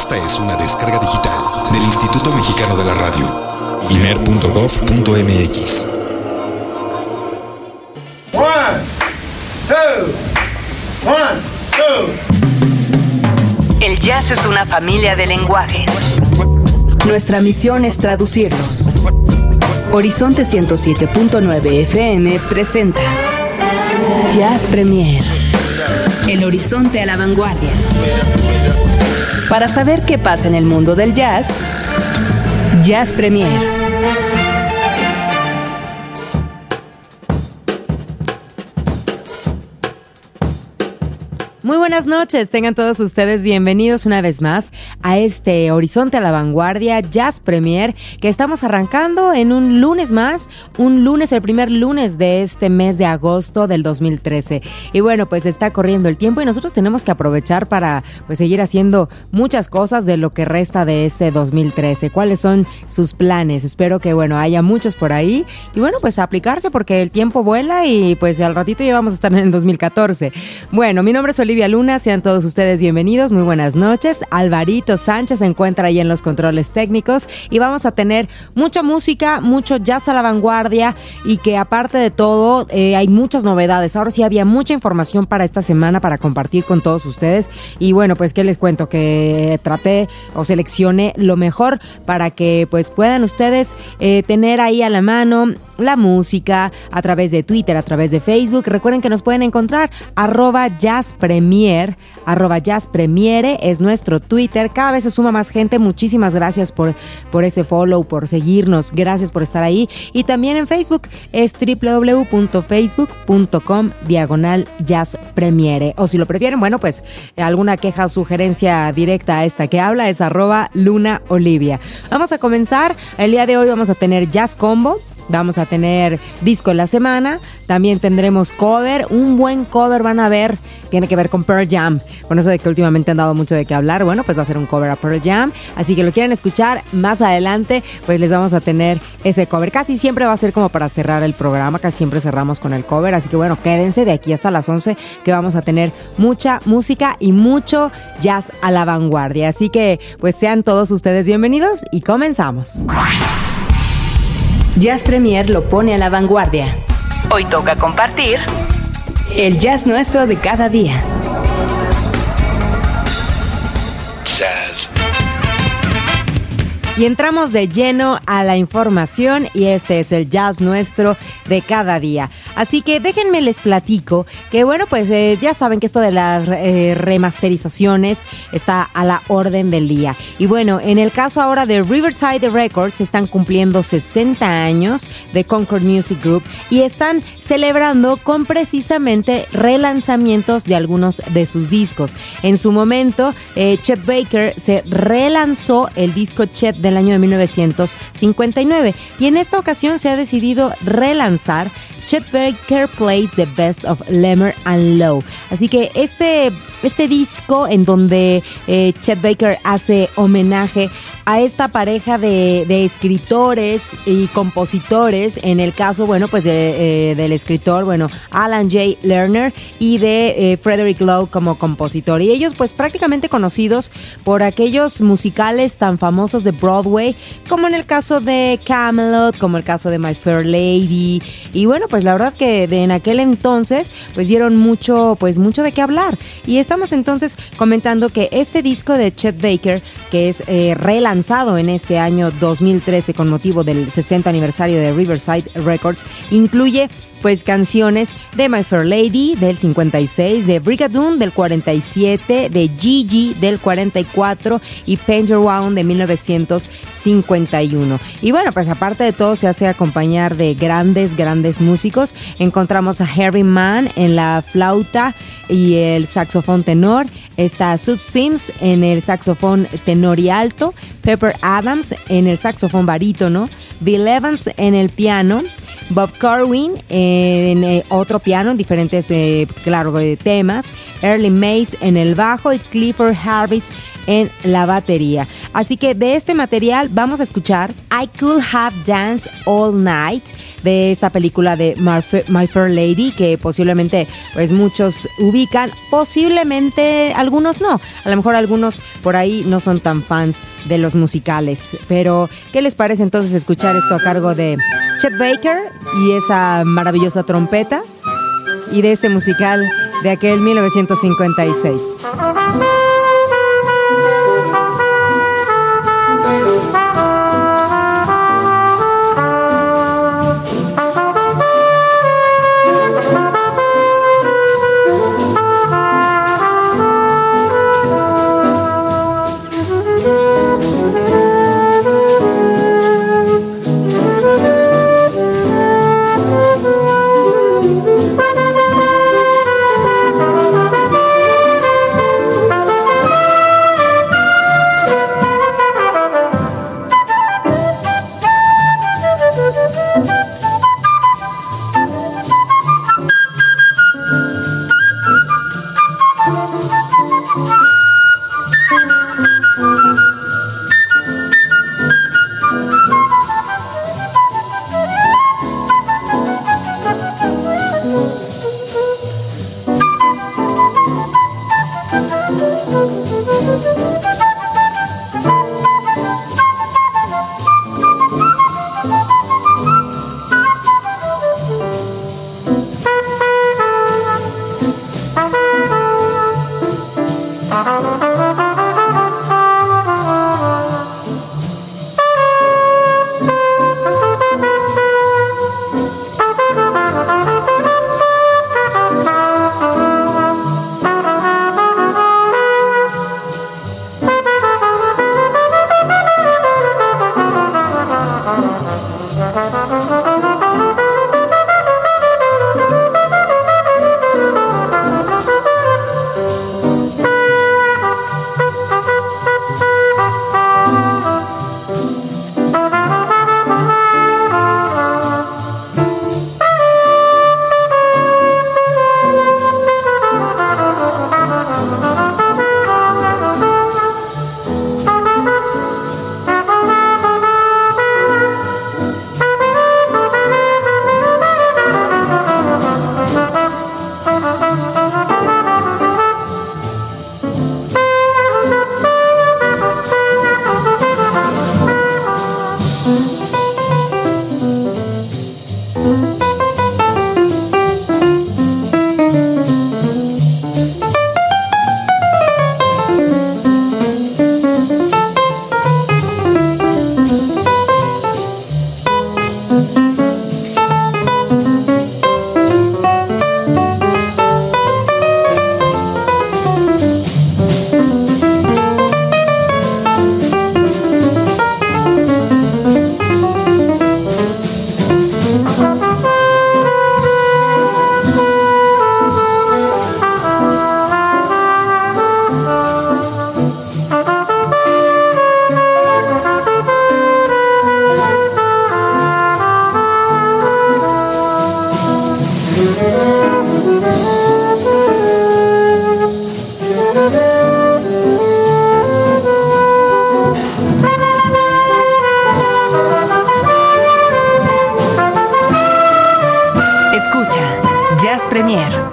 Esta es una descarga digital del Instituto Mexicano de la Radio. imer.gov.mx. One, two, one, two. El jazz es una familia de lenguajes. Nuestra misión es traducirlos. Horizonte 107.9 FM presenta Jazz Premier. El horizonte a la vanguardia. Para saber qué pasa en el mundo del jazz, Jazz Premier. Buenas noches, tengan todos ustedes bienvenidos una vez más a este Horizonte a la Vanguardia Jazz Premier que estamos arrancando en un lunes más, un lunes, el primer lunes de este mes de agosto del 2013. Y bueno, pues está corriendo el tiempo y nosotros tenemos que aprovechar para pues seguir haciendo muchas cosas de lo que resta de este 2013. ¿Cuáles son sus planes? Espero que bueno, haya muchos por ahí y bueno, pues aplicarse porque el tiempo vuela y pues al ratito ya vamos a estar en el 2014. Bueno, mi nombre es Olivia Luna, sean todos ustedes bienvenidos, muy buenas noches. Alvarito Sánchez se encuentra ahí en los controles técnicos y vamos a tener mucha música, mucho jazz a la vanguardia y que aparte de todo eh, hay muchas novedades. Ahora sí había mucha información para esta semana para compartir con todos ustedes y bueno, pues qué les cuento que traté o seleccioné lo mejor para que pues puedan ustedes eh, tener ahí a la mano la música a través de Twitter, a través de Facebook. Recuerden que nos pueden encontrar arroba Jazz Premier, arroba Jazz Premiere es nuestro Twitter. Cada vez se suma más gente. Muchísimas gracias por, por ese follow, por seguirnos. Gracias por estar ahí. Y también en Facebook es www.facebook.com diagonal Jazz Premiere. O si lo prefieren, bueno, pues alguna queja o sugerencia directa a esta que habla es arroba Luna Olivia. Vamos a comenzar. El día de hoy vamos a tener Jazz Combo. Vamos a tener disco en la semana, también tendremos cover, un buen cover van a ver, tiene que ver con Pearl Jam, con eso de que últimamente han dado mucho de qué hablar, bueno, pues va a ser un cover a Pearl Jam, así que lo quieren escuchar más adelante, pues les vamos a tener ese cover, casi siempre va a ser como para cerrar el programa, casi siempre cerramos con el cover, así que bueno, quédense de aquí hasta las 11 que vamos a tener mucha música y mucho jazz a la vanguardia, así que pues sean todos ustedes bienvenidos y comenzamos. Jazz Premier lo pone a la vanguardia. Hoy toca compartir el jazz nuestro de cada día. Y entramos de lleno a la información y este es el jazz nuestro de cada día. Así que déjenme les platico que bueno, pues eh, ya saben que esto de las eh, remasterizaciones está a la orden del día. Y bueno, en el caso ahora de Riverside Records están cumpliendo 60 años de Concord Music Group y están celebrando con precisamente relanzamientos de algunos de sus discos. En su momento, eh, Chet Baker se relanzó el disco Chet del año de 1959 y en esta ocasión se ha decidido relanzar Chet Baker Plays the Best of Lemmer and Lowe. Así que este, este disco en donde eh, Chet Baker hace homenaje a esta pareja de, de, escritores y compositores, en el caso, bueno, pues de, eh, del escritor, bueno, Alan J. Lerner y de eh, Frederick Lowe como compositor. Y ellos pues prácticamente conocidos por aquellos musicales tan famosos de Broadway, como en el caso de Camelot, como el caso de My Fair Lady. Y bueno, pues la verdad que de en aquel entonces pues dieron mucho, pues mucho de qué hablar. Y estamos entonces comentando que este disco de Chet Baker, que es eh, relanzado en este año 2013 con motivo del 60 aniversario de Riverside Records, incluye pues canciones de My Fair Lady del 56, de Brigadoon del 47, de Gigi del 44 y Paint Your Wound de 1951. Y bueno, pues aparte de todo se hace acompañar de grandes, grandes músicos. Encontramos a Harry Mann en la flauta y el saxofón tenor. Está Sud Sims en el saxofón tenor y alto. Pepper Adams en el saxofón barítono. Bill Evans en el piano. Bob Corwin en eh, otro piano en diferentes, eh, claro, temas. Early Mays en el bajo y Clifford Harris en la batería. Así que de este material vamos a escuchar I Could Have Danced All Night de esta película de My Fair Lady, que posiblemente pues muchos ubican, posiblemente algunos no, a lo mejor algunos por ahí no son tan fans de los musicales, pero ¿qué les parece entonces escuchar esto a cargo de Chet Baker y esa maravillosa trompeta y de este musical de aquel 1956?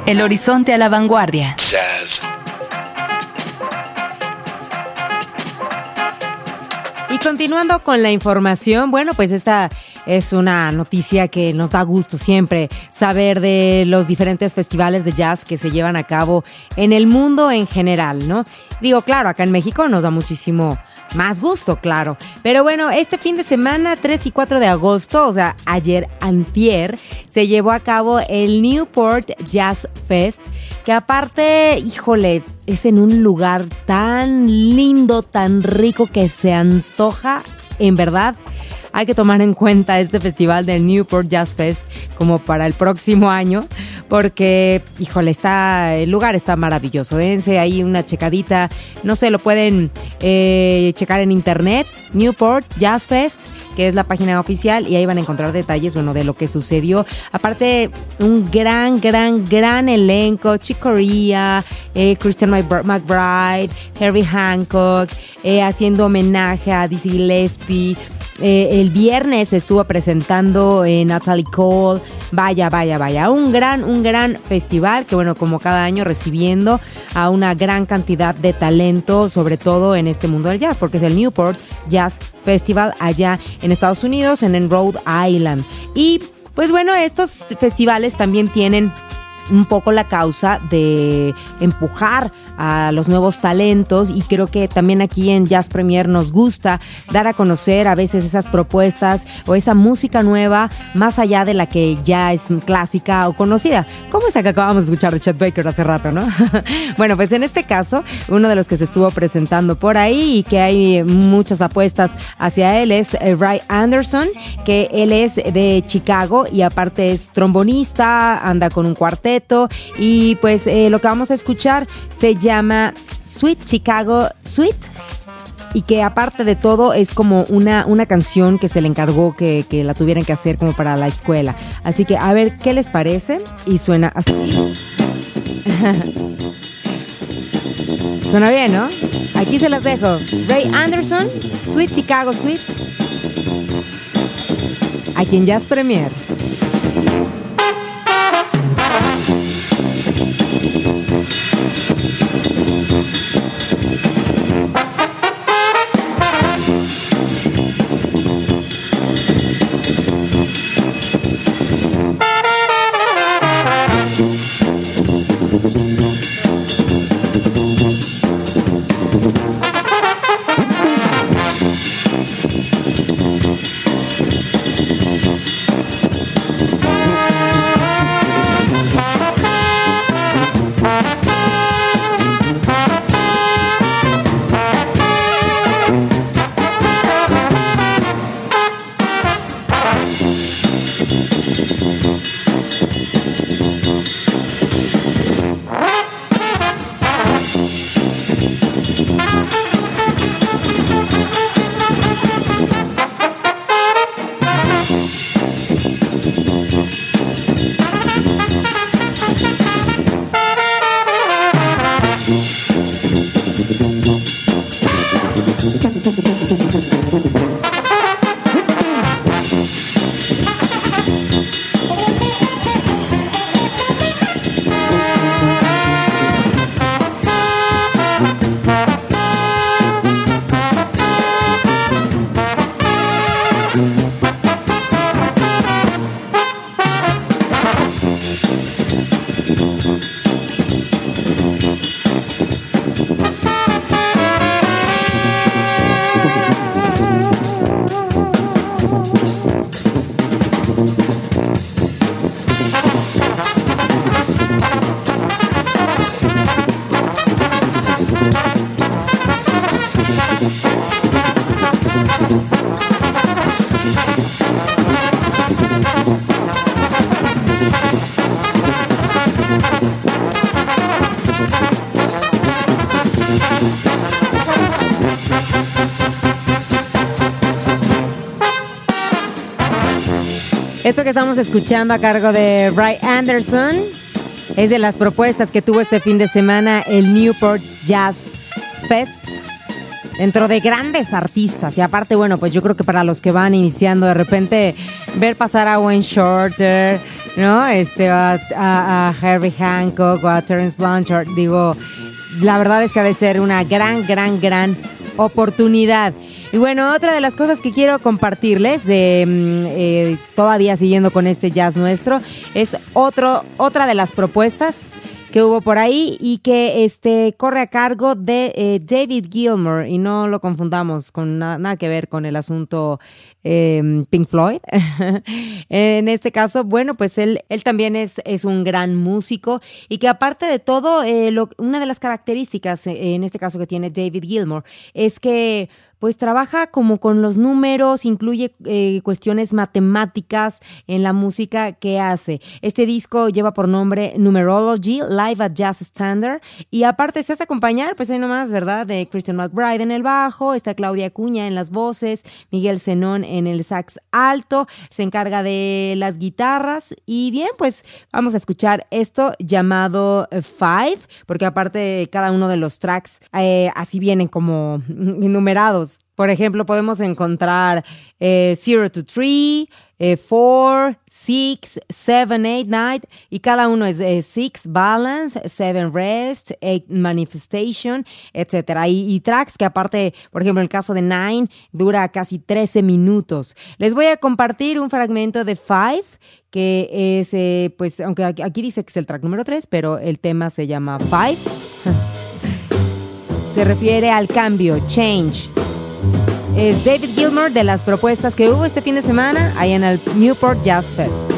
El horizonte a la vanguardia. Y continuando con la información, bueno, pues esta es una noticia que nos da gusto siempre saber de los diferentes festivales de jazz que se llevan a cabo en el mundo en general, ¿no? Digo, claro, acá en México nos da muchísimo más gusto, claro. Pero bueno, este fin de semana, 3 y 4 de agosto, o sea, ayer antier, se llevó a cabo el Newport Jazz Fest, que aparte, híjole, es en un lugar tan lindo, tan rico que se antoja, en verdad, hay que tomar en cuenta este festival del Newport Jazz Fest como para el próximo año, porque, híjole, está, el lugar está maravilloso. Dense ahí una checadita, no sé, lo pueden eh, checar en internet, Newport Jazz Fest, que es la página oficial, y ahí van a encontrar detalles, bueno, de lo que sucedió. Aparte, un gran, gran, gran elenco, Chick Corea, eh, Christian McBride, Herbie Hancock, eh, haciendo homenaje a Dizzy Gillespie, eh, el viernes estuvo presentando en Natalie Cole. Vaya, vaya, vaya. Un gran, un gran festival que, bueno, como cada año recibiendo a una gran cantidad de talento, sobre todo en este mundo del jazz, porque es el Newport Jazz Festival allá en Estados Unidos, en Rhode Island. Y pues bueno, estos festivales también tienen un poco la causa de empujar a los nuevos talentos y creo que también aquí en Jazz Premier nos gusta dar a conocer a veces esas propuestas o esa música nueva más allá de la que ya es clásica o conocida, como esa que acabamos de escuchar de Chet Baker hace rato, ¿no? bueno, pues en este caso, uno de los que se estuvo presentando por ahí y que hay muchas apuestas hacia él es eh, Ray Anderson, que él es de Chicago y aparte es trombonista, anda con un cuarteto y pues eh, lo que vamos a escuchar se llama llama Sweet Chicago Sweet y que aparte de todo es como una, una canción que se le encargó que, que, la tuvieran que hacer como para la escuela. Así que a ver qué les parece y suena así. suena bien, ¿no? Aquí se las dejo. Ray Anderson, Sweet Chicago Sweet. Aquí en Jazz Premier. Que estamos escuchando a cargo de Ray Anderson es de las propuestas que tuvo este fin de semana el Newport Jazz Fest. Dentro de grandes artistas. Y aparte, bueno, pues yo creo que para los que van iniciando, de repente ver pasar a Wayne Shorter, ¿no? Este, a, a, a Herbie Hancock o a Terence Blanchard, digo, la verdad es que ha de ser una gran, gran, gran oportunidad. Y bueno, otra de las cosas que quiero compartirles, de, mm, eh, todavía siguiendo con este jazz nuestro, es otro, otra de las propuestas que hubo por ahí y que este corre a cargo de eh, David Gilmour y no lo confundamos con nada que ver con el asunto eh, Pink Floyd. en este caso, bueno, pues él, él también es, es un gran músico y que aparte de todo, eh, lo, una de las características eh, en este caso que tiene David Gilmour es que pues trabaja como con los números, incluye eh, cuestiones matemáticas en la música que hace. Este disco lleva por nombre Numerology, Live at Jazz Standard, y aparte se hace acompañar, pues hay nomás, ¿verdad?, de Christian McBride en el bajo, está Claudia Cuña en las voces, Miguel Zenón en el sax alto, se encarga de las guitarras, y bien, pues vamos a escuchar esto llamado Five, porque aparte cada uno de los tracks eh, así vienen como enumerados Por ejemplo, podemos encontrar eh, Zero to Three, eh, Four, Six, Seven, Eight, Night, y cada uno es eh, Six Balance, Seven Rest, Eight Manifestation, etcétera. Y, y tracks que aparte, por ejemplo, el caso de Nine, dura casi 13 minutos. Les voy a compartir un fragmento de Five, que es, eh, pues, aunque aquí dice que es el track número 3, pero el tema se llama Five. se refiere al cambio, change. Es David Gilmour de las propuestas que hubo este fin de semana ahí en el Newport Jazz Fest.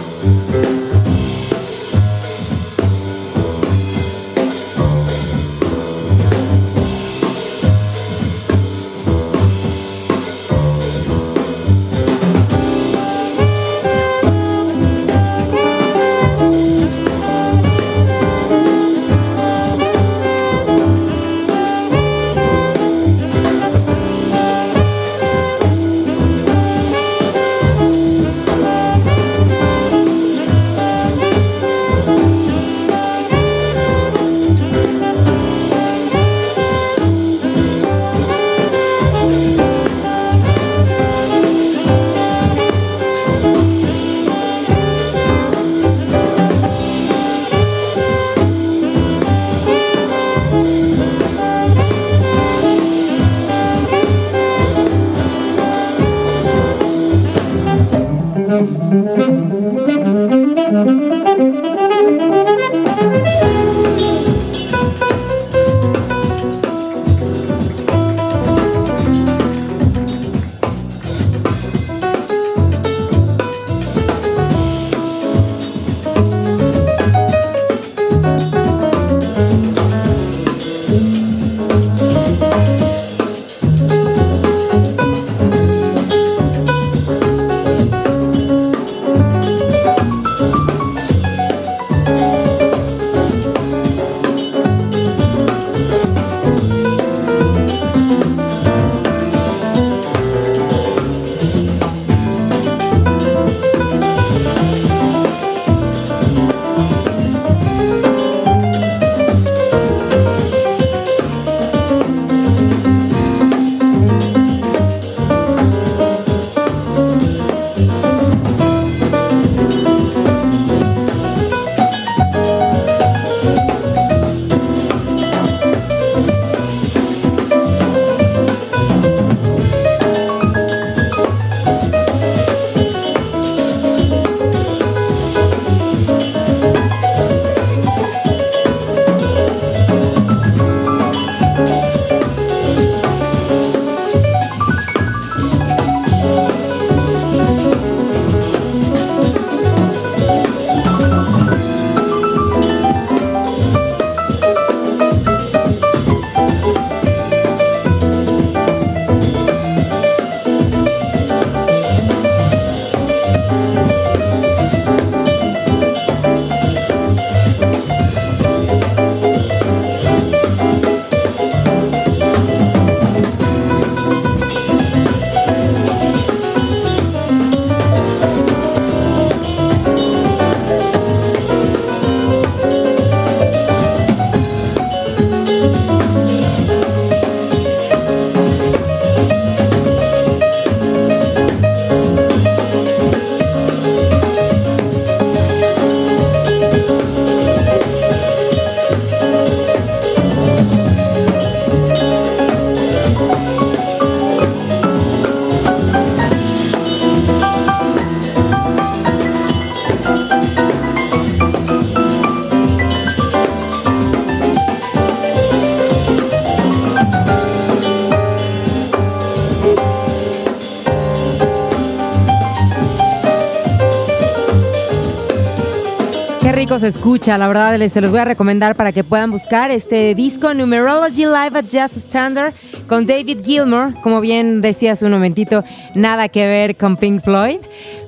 Se escucha, la verdad les se los voy a recomendar para que puedan buscar este disco Numerology Live at Jazz Standard con David Gilmour, como bien decía hace un momentito, nada que ver con Pink Floyd,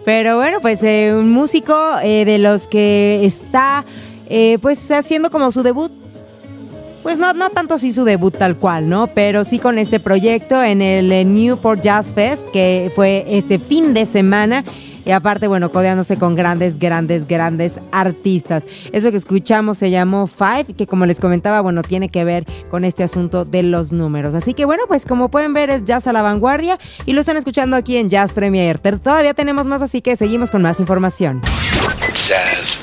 pero bueno, pues eh, un músico eh, de los que está eh, pues haciendo como su debut pues no, no tanto así su debut tal cual, ¿no? Pero sí con este proyecto en el Newport Jazz Fest, que fue este fin de semana. Y aparte, bueno, codeándose con grandes, grandes, grandes artistas. Eso que escuchamos se llamó Five, que como les comentaba, bueno, tiene que ver con este asunto de los números. Así que bueno, pues como pueden ver es Jazz a la vanguardia y lo están escuchando aquí en Jazz Premier. Todavía tenemos más, así que seguimos con más información. Jazz.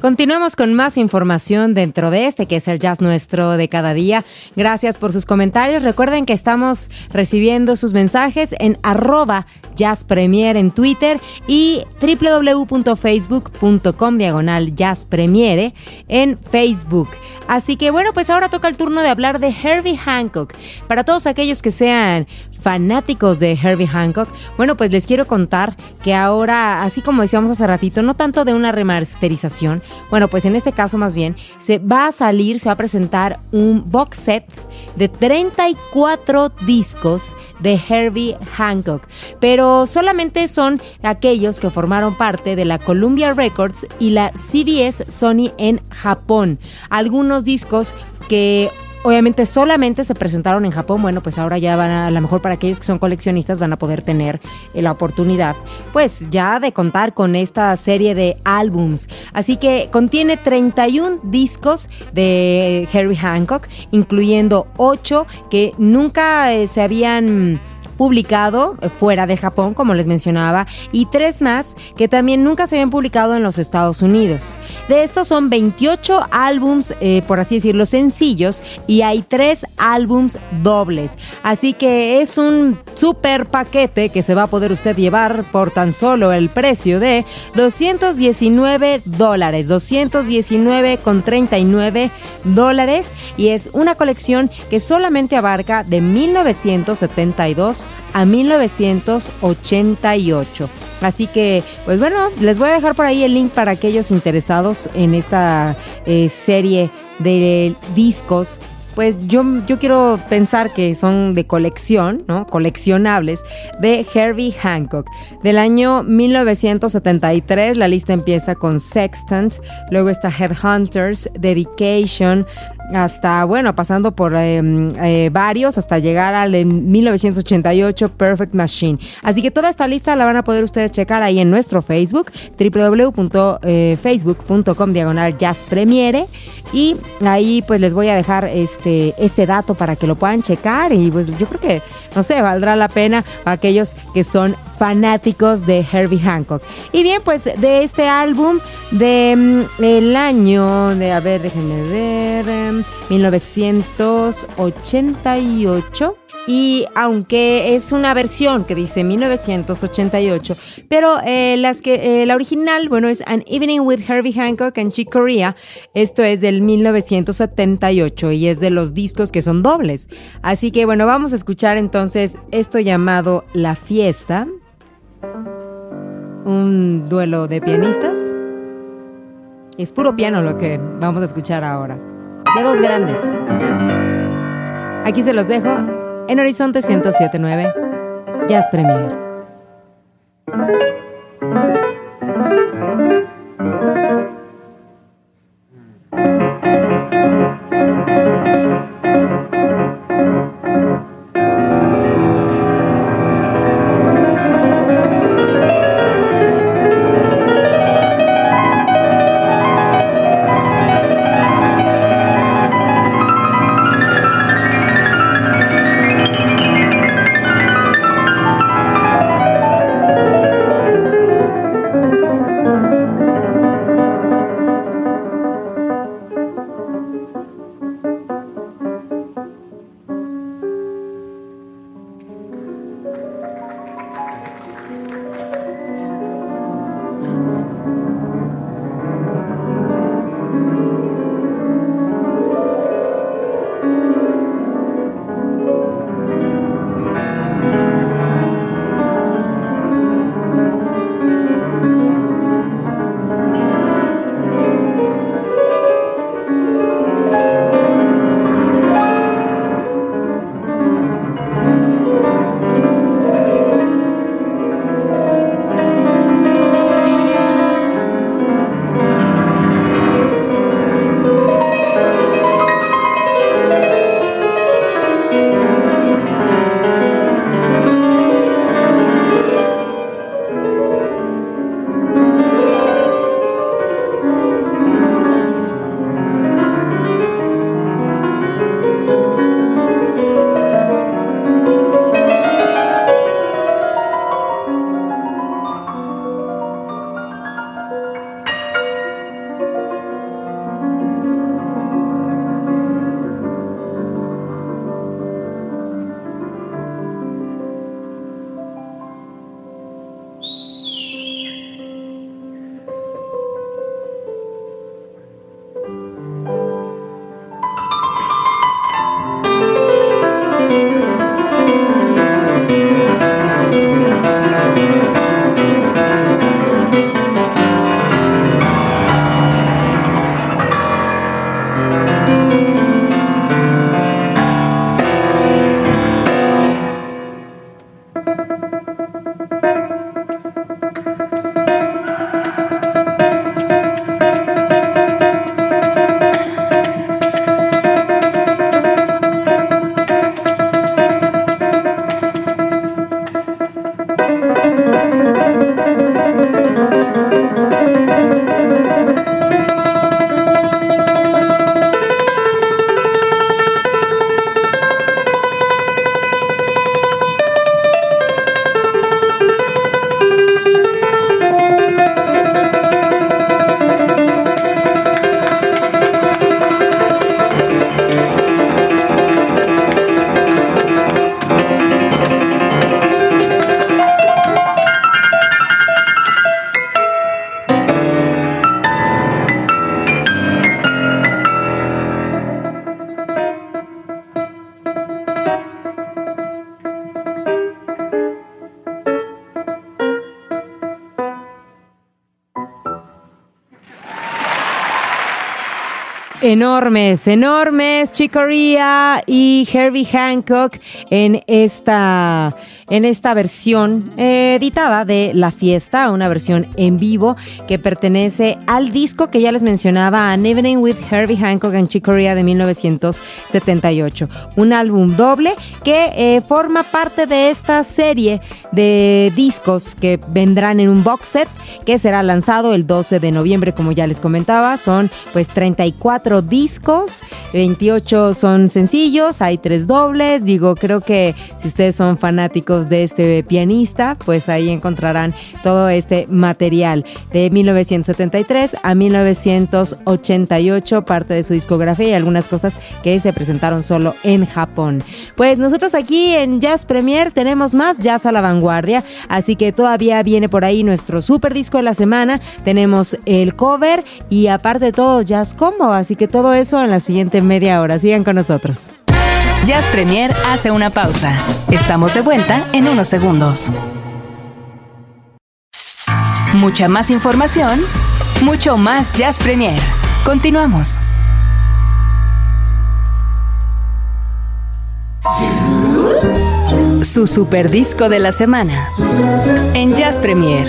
Continuamos con más información dentro de este que es el jazz nuestro de cada día. Gracias por sus comentarios. Recuerden que estamos recibiendo sus mensajes en arroba jazzpremier en Twitter y www.facebook.com diagonal jazzpremiere en Facebook. Así que bueno, pues ahora toca el turno de hablar de Herbie Hancock. Para todos aquellos que sean fanáticos de Herbie Hancock, bueno, pues les quiero contar que ahora, así como decíamos hace ratito, no tanto de una remasterización, bueno, pues en este caso más bien, se va a salir, se va a presentar un box set de 34 discos de Herbie Hancock, pero solamente son aquellos que formaron parte de la Columbia Records y la CBS Sony en Japón. Algunos discos que obviamente solamente se presentaron en Japón, bueno, pues ahora ya van a, a lo mejor para aquellos que son coleccionistas van a poder tener eh, la oportunidad, pues ya de contar con esta serie de álbums. Así que contiene 31 discos de Harry Hancock, incluyendo 8 que nunca eh, se habían publicado fuera de Japón, como les mencionaba, y tres más que también nunca se habían publicado en los Estados Unidos. De estos son 28 álbums, eh, por así decirlo, sencillos, y hay tres álbums dobles. Así que es un super paquete que se va a poder usted llevar por tan solo el precio de 219 dólares, 219 con 39 dólares, y es una colección que solamente abarca de 1972 a 1988. Así que, pues bueno, les voy a dejar por ahí el link para aquellos interesados en esta eh, serie de discos pues yo, yo quiero pensar que son de colección, ¿no? Coleccionables de Herbie Hancock. Del año 1973, la lista empieza con Sextant, luego está Headhunters, Dedication, hasta, bueno, pasando por em, eh, varios hasta llegar al de 1988 Perfect Machine. Así que toda esta lista la van a poder ustedes checar ahí en nuestro Facebook, www.facebook.com diagonal Jazz Premiere. Y ahí pues les voy a dejar este, este dato para que lo puedan checar y pues yo creo que, no sé, valdrá la pena para aquellos que son fanáticos de Herbie Hancock. Y bien, pues de este álbum de mm, año de, a ver, déjenme ver, 1988 em, y aunque es una versión que dice 1988, pero eh, las que, eh, la original, bueno, es An Evening with Herbie Hancock and Chick Corea. Esto es del 1978 y es de los discos que son dobles. Así que bueno, vamos a escuchar entonces esto llamado La Fiesta. Un duelo de pianistas. Es puro piano lo que vamos a escuchar ahora. De dos grandes. Aquí se los dejo en Horizonte 1079, Jazz Premier. Enormes, enormes, Chicoria y Herbie Hancock en esta en esta versión. Eh, editada de La Fiesta, una versión en vivo que pertenece al disco que ya les mencionaba, An Evening with Herbie Hancock and Chick Corea de 1978. Un álbum doble que eh, forma parte de esta serie de discos que vendrán en un box set que será lanzado el 12 de noviembre, como ya les comentaba. Son pues 34 discos, 28 son sencillos, hay tres dobles. Digo, creo que si ustedes son fanáticos de este pianista, pues ahí encontrarán todo este material de 1973 a 1988, parte de su discografía y algunas cosas que se presentaron solo en Japón. Pues nosotros aquí en Jazz Premier tenemos más jazz a la vanguardia, así que todavía viene por ahí nuestro super disco de la semana, tenemos el cover y aparte de todo jazz combo, así que todo eso en la siguiente media hora. Sigan con nosotros. Jazz Premier hace una pausa. Estamos de vuelta en unos segundos. Mucha más información, mucho más Jazz Premier. Continuamos. Su super disco de la semana en Jazz Premier.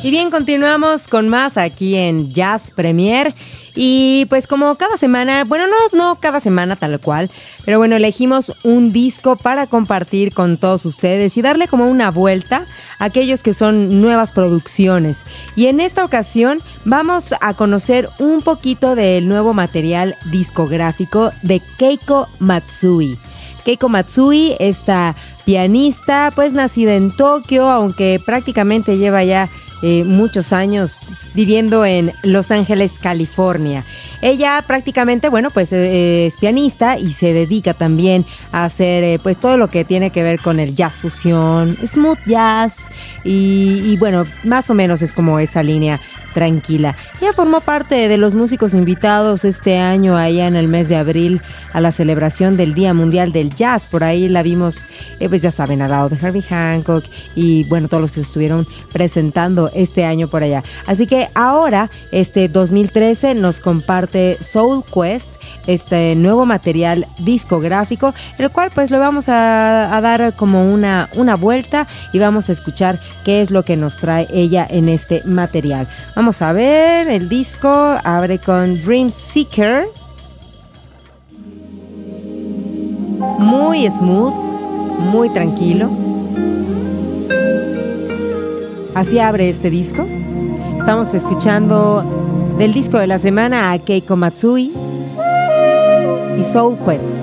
Y bien, continuamos con más aquí en Jazz Premier. Y pues como cada semana, bueno, no, no cada semana tal cual, pero bueno, elegimos un disco para compartir con todos ustedes y darle como una vuelta a aquellos que son nuevas producciones. Y en esta ocasión vamos a conocer un poquito del nuevo material discográfico de Keiko Matsui. Keiko Matsui, esta pianista, pues nacida en Tokio, aunque prácticamente lleva ya eh, muchos años viviendo en Los Ángeles, California. Ella prácticamente, bueno, pues eh, es pianista y se dedica también a hacer eh, pues todo lo que tiene que ver con el jazz fusión, smooth jazz y, bueno, más o menos es como esa línea tranquila. Ya formó parte de los músicos invitados este año allá en el mes de abril a la celebración del Día Mundial del Jazz. Por ahí la vimos, eh, pues ya saben, al lado de Herbie Hancock y bueno, todos los que se estuvieron presentando este año por allá. Así que ahora, este 2013 nos comparte Soul Quest, este nuevo material discográfico, el cual pues le vamos a, a dar como una, una vuelta y vamos a escuchar qué es lo que nos trae ella en este material. Vamos a ver, el disco abre con Dream Seeker. Muy smooth, muy tranquilo. Así abre este disco. Estamos escuchando del disco de la semana a Keiko Matsui y Soul Quest.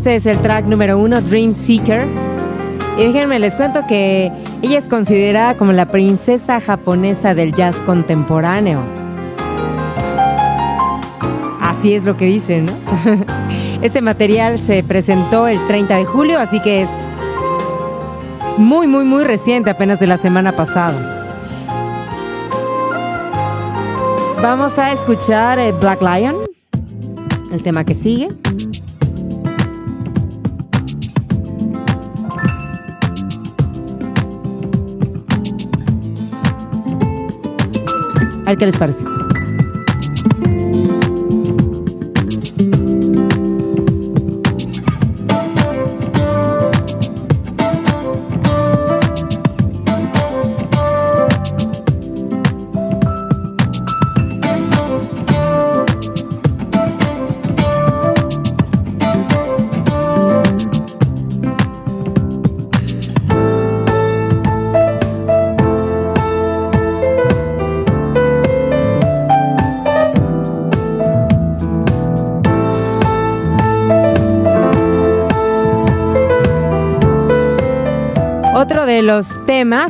Este es el track número uno, Dream Seeker. Y déjenme les cuento que ella es considerada como la princesa japonesa del jazz contemporáneo. Así es lo que dicen, ¿no? Este material se presentó el 30 de julio, así que es muy, muy, muy reciente, apenas de la semana pasada. Vamos a escuchar eh, Black Lion, el tema que sigue. A ver qué les parece.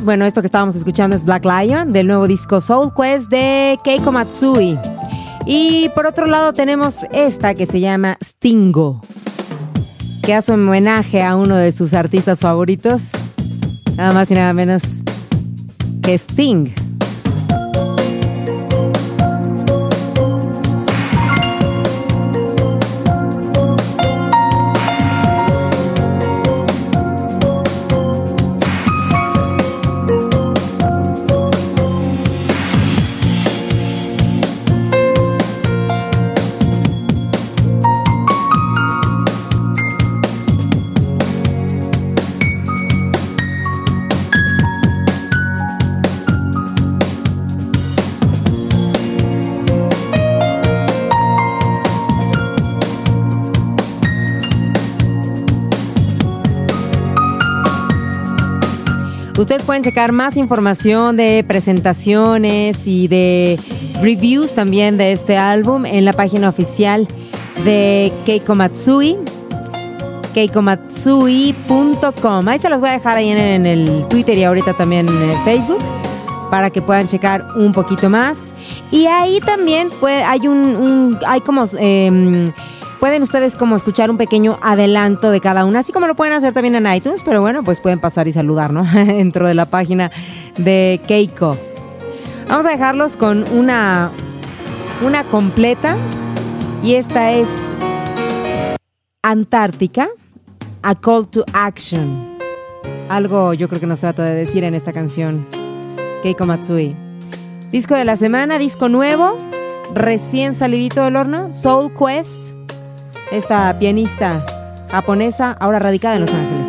Bueno, esto que estábamos escuchando es Black Lion, del nuevo disco Soul Quest de Keiko Matsui. Y por otro lado tenemos esta que se llama Stingo, que hace un homenaje a uno de sus artistas favoritos, nada más y nada menos que Sting. Pueden checar más información de presentaciones y de reviews también de este álbum en la página oficial de Keiko Matsui, keikomatsui.com. Ahí se los voy a dejar ahí en, el Twitter y ahorita también en el Facebook para que puedan checar un poquito más. Y ahí también hay un, hay como em, pueden ustedes como escuchar un pequeño adelanto de cada una, así como lo pueden hacer también en iTunes, pero bueno, pues pueden pasar y saludar, ¿no? Dentro de la página de Keiko. Vamos a dejarlos con una, una completa y esta es Antártica, A Call to Action. Algo yo creo que nos trata de decir en esta canción, Keiko Matsui. Disco de la semana, disco nuevo, recién salidito del horno, Soul Quest esta pianista japonesa, ahora radicada en Los Ángeles.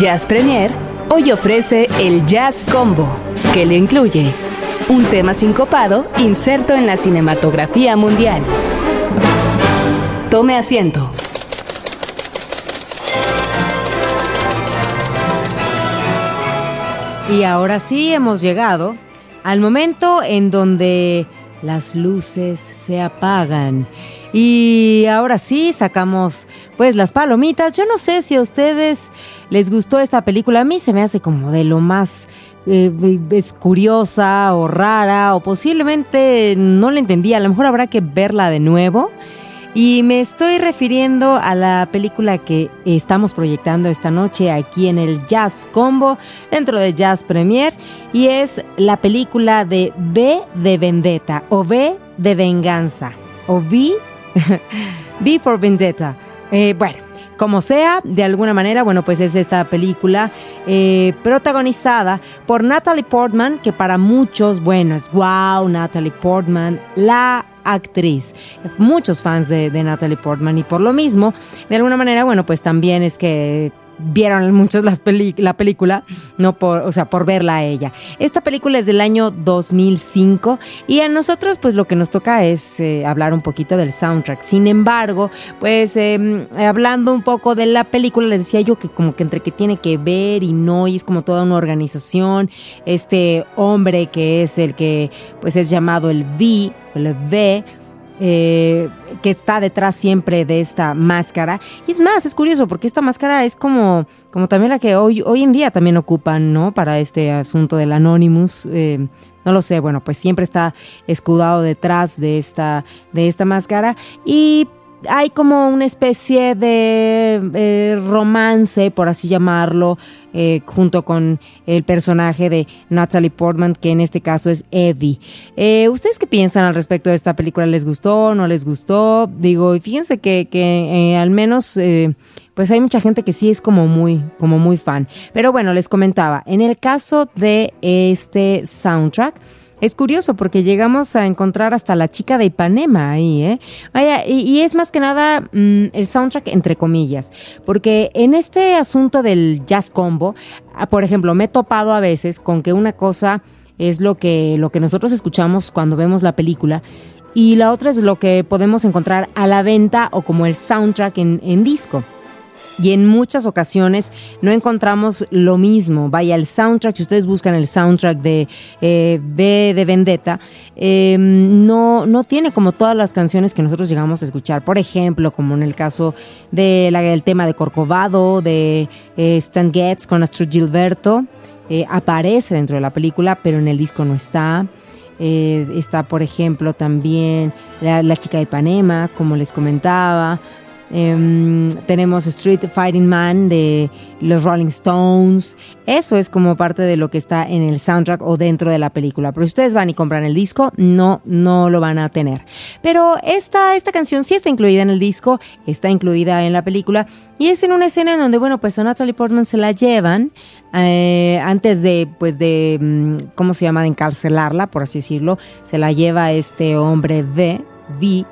Jazz Premier hoy ofrece el Jazz Combo, que le incluye un tema sincopado inserto en la cinematografía mundial. Tome asiento. Y ahora sí hemos llegado al momento en donde las luces se apagan. Y ahora sí sacamos pues las palomitas. Yo no sé si a ustedes les gustó esta película. A mí se me hace como de lo más eh, es curiosa o rara o posiblemente no la entendí. A lo mejor habrá que verla de nuevo. Y me estoy refiriendo a la película que estamos proyectando esta noche aquí en el Jazz Combo, dentro de Jazz Premier, y es la película de B de Vendetta, o B de Venganza, o V, V for Vendetta. Eh, bueno, como sea, de alguna manera, bueno, pues es esta película eh, protagonizada por Natalie Portman, que para muchos, bueno, es wow, Natalie Portman, la actriz. Muchos fans de, de, Natalie Portman y por lo mismo, de alguna manera, bueno, pues también es que vieron muchos las la película, no por, o sea, por verla a ella. Esta película es del año 2005 y a nosotros pues lo que nos toca es eh, hablar un poquito del soundtrack. Sin embargo, pues eh, hablando un poco de la película, les decía yo que como que entre que tiene que ver y no, y es como toda una organización, este hombre que es el que pues es llamado el V, el V, eh, que está detrás siempre de esta máscara. Y es más, es curioso porque esta máscara es como, como también la que hoy, hoy en día también ocupan, ¿no? Para este asunto del Anonymous. Eh, no lo sé, bueno, pues siempre está escudado detrás de esta, de esta máscara. Y hay como una especie de eh, romance, por así llamarlo, eh, junto con el personaje de Natalie Portman, que en este caso es Evie. Eh, ¿Ustedes qué piensan al respecto de esta película? ¿Les gustó? ¿No les gustó? Digo, y fíjense que, que al menos pues hay mucha gente que sí es como muy, como muy fan. Pero bueno, les comentaba, en el caso de este soundtrack, es curioso porque llegamos a encontrar hasta la chica de Ipanema ahí, ¿eh? Vaya, y, es más que nada mm, el soundtrack entre comillas, porque en este asunto del jazz combo, ah, por ejemplo, me he topado a veces con que una cosa es lo que, lo que nosotros escuchamos cuando vemos la película y la otra es lo que podemos encontrar a la venta o como el soundtrack en, en disco y en muchas ocasiones no encontramos lo mismo. Vaya, el soundtrack, si ustedes buscan el soundtrack de eh, B de Vendetta, em, no, no tiene como todas las canciones que nosotros llegamos a escuchar. Por ejemplo, como en el caso del tema de Corcovado, de eh, Stan Getz con Astro Gilberto, eh, aparece dentro de la película, pero en el disco no está. está, por ejemplo, también la, chica de Ipanema, como les comentaba. Em, tenemos Street Fighting Man de los Rolling Stones. Eso es como parte de lo que está en el soundtrack o dentro de la película. Pero si ustedes van y compran el disco, no, no lo van a tener. Pero esta, esta canción sí está incluida en el disco, está incluida en la película. Y es en una escena en donde, bueno, pues a Natalie Portman se la llevan eh, antes de, pues de, mm, ¿cómo se llama? De encarcelarla, por así decirlo. Se la lleva este hombre V, V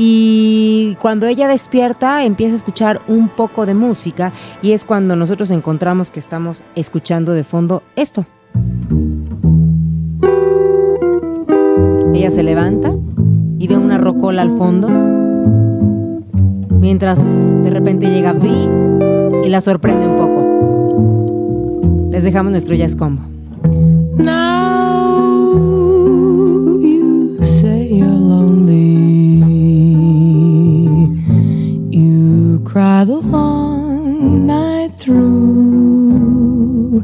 y cuando ella despierta empieza a escuchar un poco de música y es cuando nosotros encontramos que estamos escuchando de fondo esto. Ella se levanta y ve una rocola al fondo, mientras de repente llega Vi y la sorprende un poco. Les dejamos nuestro jazz combo. Cry the long night through.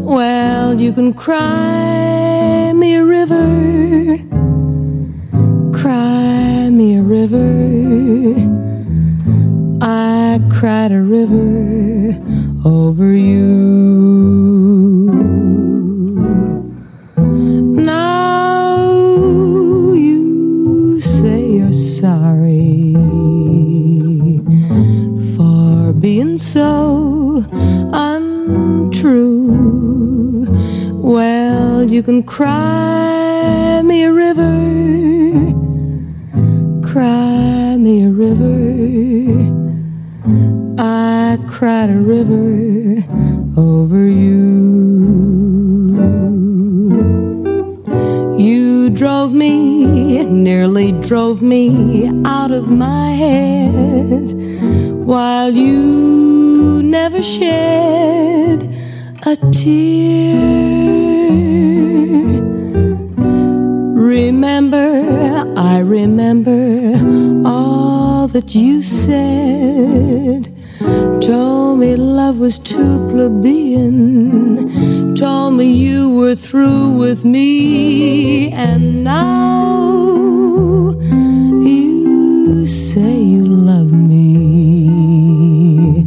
Well, you can cry me a river, cry me a river. I cried a river over you. You can cry me a river, cry me a river. I cried a river over you. You drove me, nearly drove me out of my head, while you never shed a tear. Remember, I remember all that you said. Told me love was too plebeian. Told me you were through with me. And now you say you love me.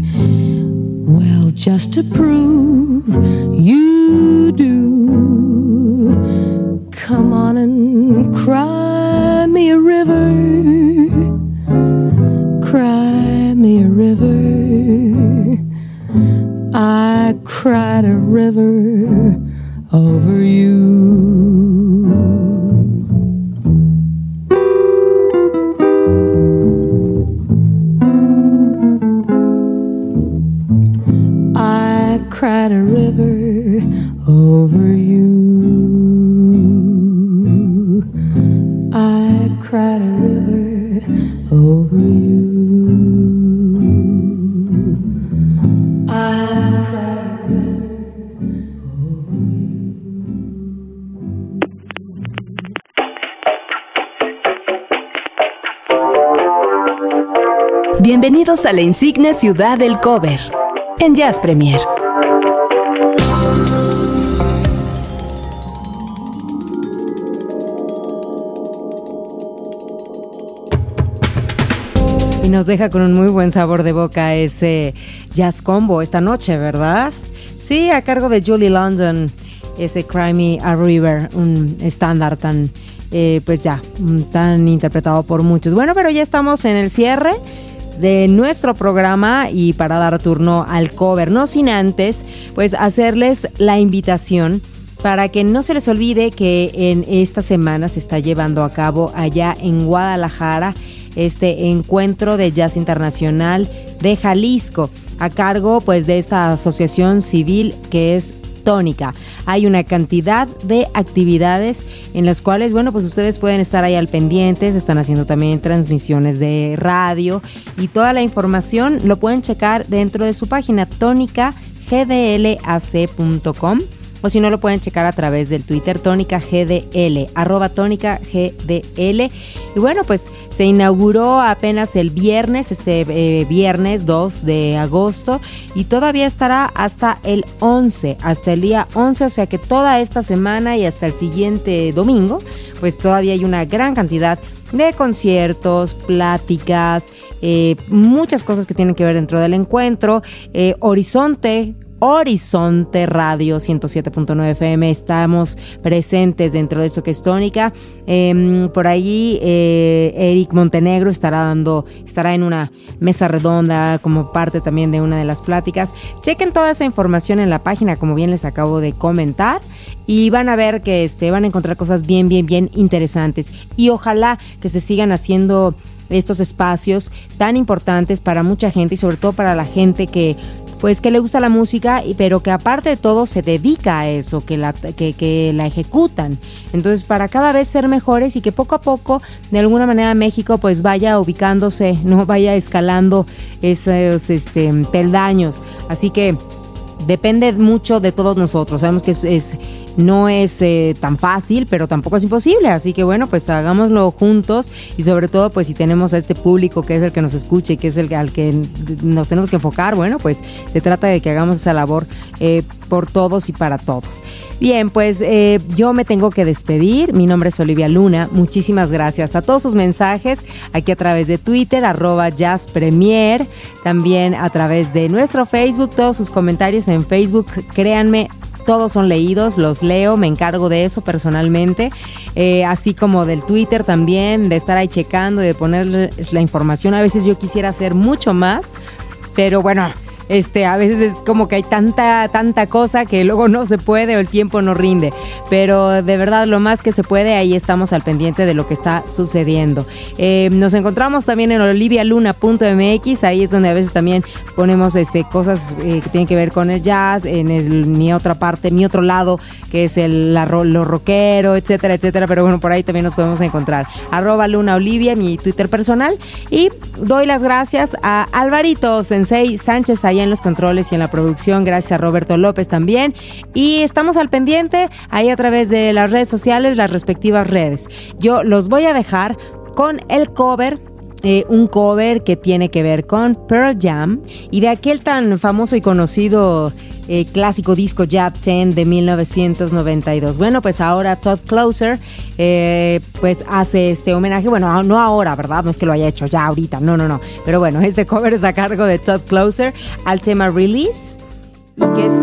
Well, just to prove you do, come on and cry me a river. Cry me a river. I cried a river over you. I cried a river over you. A la insigne ciudad del cover en Jazz Premier. Y nos deja con un muy buen sabor de boca ese jazz combo esta noche, ¿verdad? Sí, a cargo de Julie London, ese Cry Me a River, un estándar tan, eh, pues ya, mm, tan interpretado por muchos. Bueno, pero ya estamos en el cierre de nuestro programa y para dar turno al cover, no sin antes, pues hacerles la invitación para que no se les olvide que en esta semana se está llevando a cabo allá en Guadalajara este encuentro de jazz internacional de Jalisco a cargo pues de esta asociación civil que es Tónica. Hay una cantidad de actividades en las cuales, bueno, pues ustedes pueden estar ahí al pendiente, se están haciendo también transmisiones de radio y toda la información lo pueden checar dentro de su página tónicagdlac.com o si no lo pueden checar a través del Twitter tónica gdl arroba tónica gdl y bueno pues se inauguró apenas el viernes este eh, viernes 2 de agosto y todavía estará hasta el 11 hasta el día 11 o sea que toda esta semana y hasta el siguiente domingo pues todavía hay una gran cantidad de conciertos pláticas eh, muchas cosas que tienen que ver dentro del encuentro. Eh, Horizonte Horizonte Radio 107.9 FM. Estamos presentes dentro de esto que es tónica. Eh, por ahí eh, Eric Montenegro estará dando, estará en una mesa redonda como parte también de una de las pláticas. Chequen toda esa información en la página, como bien les acabo de comentar. Y van a ver que este, van a encontrar cosas bien, bien, bien interesantes. Y ojalá que se sigan haciendo estos espacios tan importantes para mucha gente y sobre todo para la gente que pues que le gusta la música, pero que aparte de todo se dedica a eso, que la, que, que la ejecutan. Entonces, para cada vez ser mejores y que poco a poco, de alguna manera, México pues vaya ubicándose, no vaya escalando esos este, peldaños. Así que depende mucho de todos nosotros. Sabemos que es, es no es eh, tan fácil, pero tampoco es imposible. Así que bueno, pues hagámoslo juntos y sobre todo, pues si tenemos a este público que es el que nos escucha y que es el al que nos tenemos que enfocar, bueno, pues se trata de que hagamos esa labor eh, por todos y para todos. Bien, pues eh, yo me tengo que despedir. Mi nombre es Olivia Luna. Muchísimas gracias a todos sus mensajes aquí a través de Twitter, arroba Jazz Premier, también a través de nuestro Facebook, todos sus comentarios en Facebook. Créanme, todos son leídos, los leo, me encargo de eso personalmente, eh, así como del Twitter también, de estar ahí checando, de ponerles la información. A veces yo quisiera hacer mucho más, pero bueno, este, a veces es como que hay tanta, tanta cosa que luego no se puede o el tiempo no rinde. Pero de verdad, lo más que se puede, ahí estamos al pendiente de lo que está sucediendo. Eh, nos encontramos también en olivialuna.mx, ahí es donde a veces también ponemos este, cosas eh, que tienen que ver con el jazz, en el, mi otra parte, mi otro lado, que es el la, lo rockero, etcétera, etcétera. Pero bueno, por ahí también nos podemos encontrar. Arroba Luna Olivia, mi Twitter personal. Y doy las gracias a Alvarito Sensei Sánchez en los controles y en la producción. Gracias a Roberto López también. Y estamos al pendiente ahí a través de las redes sociales, las respectivas redes. Yo los voy a dejar con el cover eh, un cover que tiene que ver con Pearl Jam y de aquel tan famoso y conocido eh, clásico disco Jab 10 de 1992. Bueno, pues ahora Todd Closer eh, pues hace este homenaje, bueno, no ahora, ¿verdad? No es que lo haya hecho ya ahorita, no, no, no. Pero bueno, este cover es a cargo de Todd Closer al tema Release que es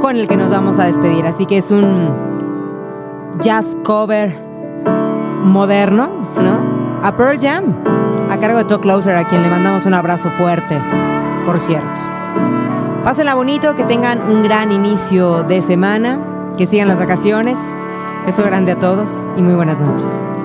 con el que nos vamos a despedir. Así que es un jazz cover moderno, ¿no? A Pearl Jam, a cargo de Todd Closer, a quien le mandamos un abrazo fuerte, por cierto. Pásenla bonito, que tengan un gran inicio de semana, que sigan las vacaciones. Beso grande a todos y muy buenas noches.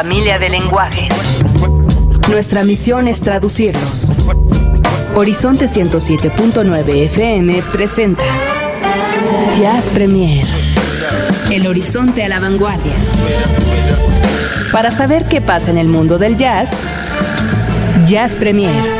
Familia de lenguajes. Nuestra misión es traducirlos. Horizonte 107.9 FM presenta Jazz Premier. El horizonte a la vanguardia. Para saber qué pasa en el mundo del jazz, Jazz Premier